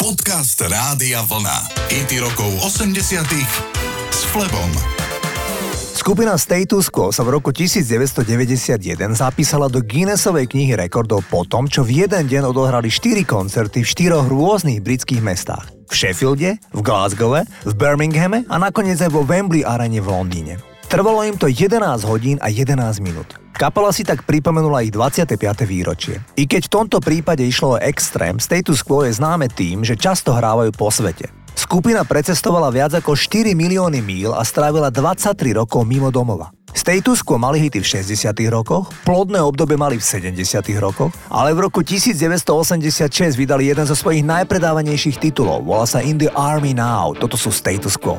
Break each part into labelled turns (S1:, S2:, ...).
S1: Podcast Rádia Vlna. IT rokov 80 s Flebom.
S2: Skupina Status Quo sa v roku 1991 zapísala do Guinnessovej knihy rekordov po tom, čo v jeden deň odohrali 4 koncerty v štyroch rôznych britských mestách. V Sheffielde, v Glasgowe, v Birminghame a nakoniec aj vo Wembley arene v Londýne. Trvalo im to 11 hodín a 11 minút. Kapela si tak pripomenula ich 25. výročie. I keď v tomto prípade išlo o extrém, Status Quo je známe tým, že často hrávajú po svete. Skupina precestovala viac ako 4 milióny míl a strávila 23 rokov mimo domova. Status Quo mali hity v 60 rokoch, plodné obdobie mali v 70 rokoch, ale v roku 1986 vydali jeden zo svojich najpredávanejších titulov, volá sa In the Army Now, toto sú Status Quo.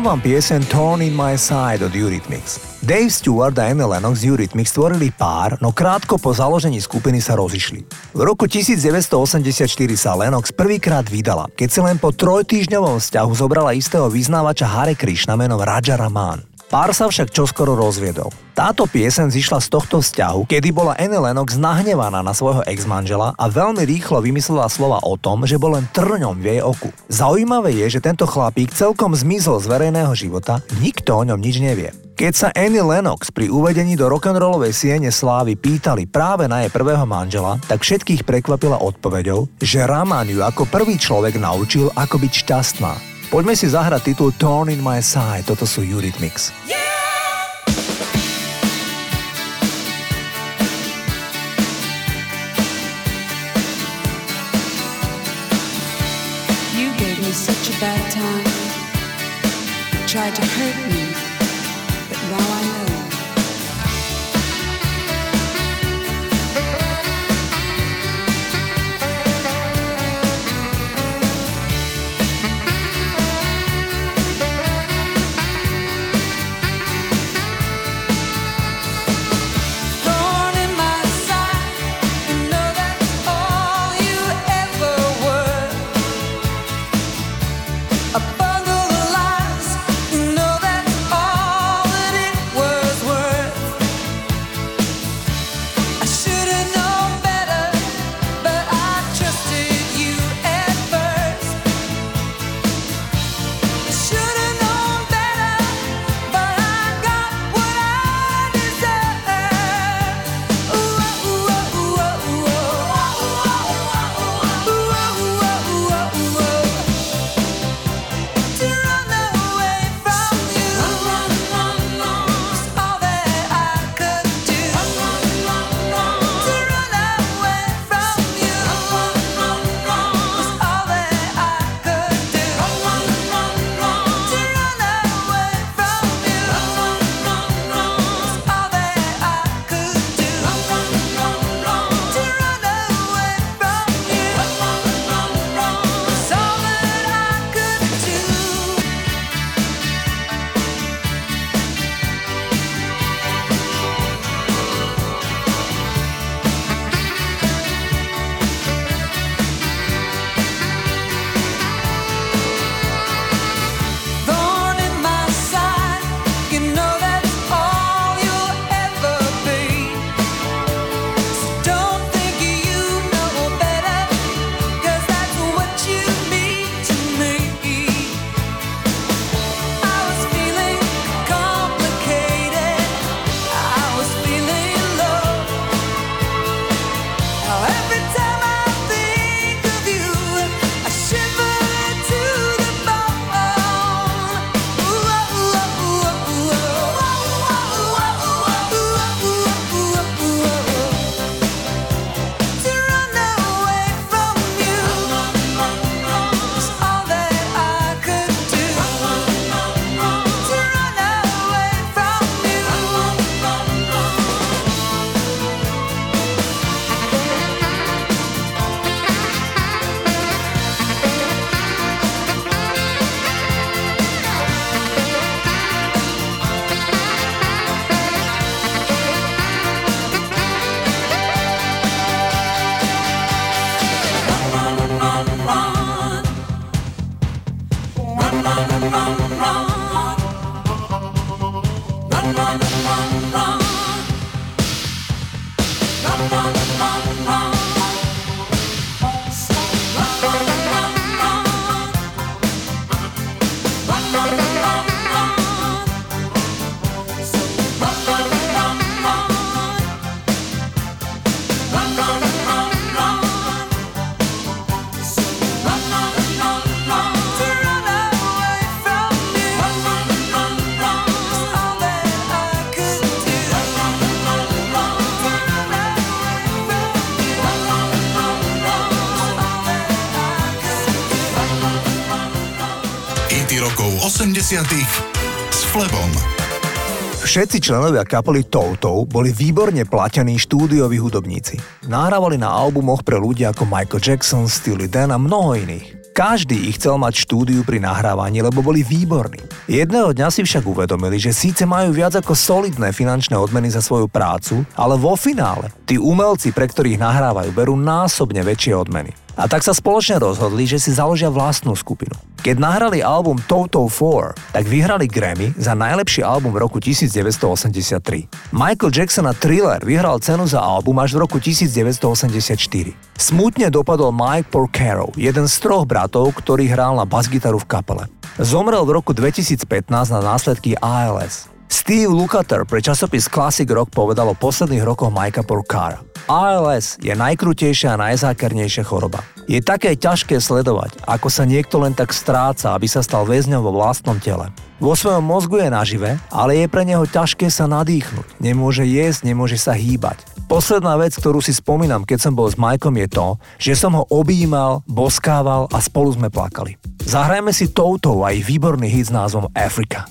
S2: Zahrám vám piesen Torn in My Side od Eurythmics. Dave Stewart a Anne Lennox z Eurythmics stvorili pár, no krátko po založení skupiny sa rozišli. V roku 1984 sa Lennox prvýkrát vydala, keď si len po trojtýždňovom vzťahu zobrala istého vyznávača Hare Krishna menom Raja Raman. Pár sa však čoskoro rozviedol. Táto piesen zišla z tohto vzťahu, kedy bola Anne Lennox nahnevaná na svojho ex-manžela a veľmi rýchlo vymyslela slova o tom, že bol len trňom v jej oku. Zaujímavé je, že tento chlapík celkom zmizol z verejného života, nikto o ňom nič nevie. Keď sa Annie Lennox pri uvedení do rock'n'rollovej siene slávy pýtali práve na jej prvého manžela, tak všetkých prekvapila odpoveďou, že Raman ju ako prvý človek naučil, ako byť šťastná. Poďme si zahrať titul Torn in my side, toto sú Eurythmics. Yeah!
S3: bad time. tried to hurt me.
S1: S Flebom.
S2: Všetci členovia kapely Toto boli výborne platení štúdioví hudobníci. Nahrávali na albumoch pre ľudí ako Michael Jackson, Steely Dan a mnoho iných. Každý ich chcel mať štúdiu pri nahrávaní, lebo boli výborní. Jedného dňa si však uvedomili, že síce majú viac ako solidné finančné odmeny za svoju prácu, ale vo finále tí umelci, pre ktorých nahrávajú, berú násobne väčšie odmeny. A tak sa spoločne rozhodli, že si založia vlastnú skupinu. Keď nahrali album Toto 4, tak vyhrali Grammy za najlepší album v roku 1983. Michael Jackson a Thriller vyhral cenu za album až v roku 1984. Smutne dopadol Mike Porcaro, jeden z troch bratov, ktorý hral na basgitaru v kapele. Zomrel v roku 2015 na následky ALS. Steve Lukather pre časopis Classic Rock povedal o posledných rokoch Mikea Porcara. ALS je najkrutejšia a najzákernejšia choroba. Je také ťažké sledovať, ako sa niekto len tak stráca, aby sa stal väzňom vo vlastnom tele. Vo svojom mozgu je nažive, ale je pre neho ťažké sa nadýchnuť. Nemôže jesť, nemôže sa hýbať. Posledná vec, ktorú si spomínam, keď som bol s Majkom, je to, že som ho objímal, boskával a spolu sme plakali. Zahrajme si touto aj výborný hit s názvom Africa.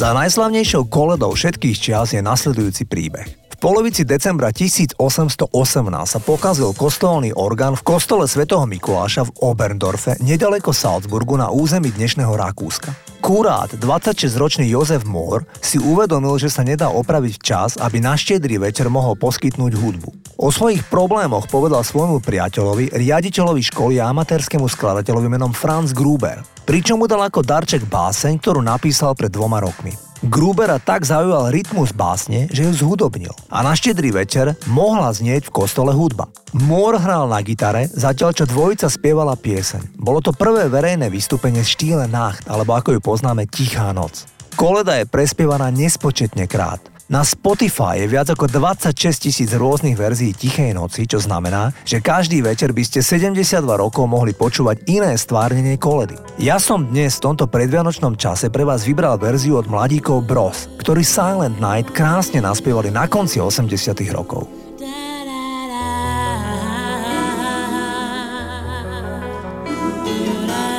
S2: Za najslavnejšou koledou všetkých čias je nasledujúci príbeh polovici decembra 1818 sa pokazil kostolný orgán v kostole svätého Mikuláša v Oberndorfe nedaleko Salzburgu na území dnešného Rakúska. Kurát, 26-ročný Jozef Mohr, si uvedomil, že sa nedá opraviť včas, aby na štiedrý večer mohol poskytnúť hudbu. O svojich problémoch povedal svojmu priateľovi, riaditeľovi školy a amatérskému skladateľovi menom Franz Gruber, pričom mu dal ako darček báseň, ktorú napísal pred dvoma rokmi. Grubera tak zaujal rytmus básne, že ju zhudobnil. A na štedrý večer mohla znieť v kostole hudba. Moore hral na gitare, zatiaľ čo dvojica spievala pieseň. Bolo to prvé verejné vystúpenie z štýle Nacht, alebo ako ju poznáme Tichá noc. Koleda je prespievaná nespočetne krát. Na Spotify je viac ako 26 tisíc rôznych verzií Tichej noci, čo znamená, že každý večer by ste 72 rokov mohli počúvať iné stvárnenie koledy. Ja som dnes v tomto predvianočnom čase pre vás vybral verziu od mladíkov Bros, ktorí Silent Night krásne naspievali na konci 80 rokov.
S3: Počúvate hity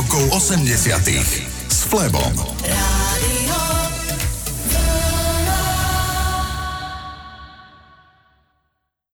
S1: rokov 80 s Flebom.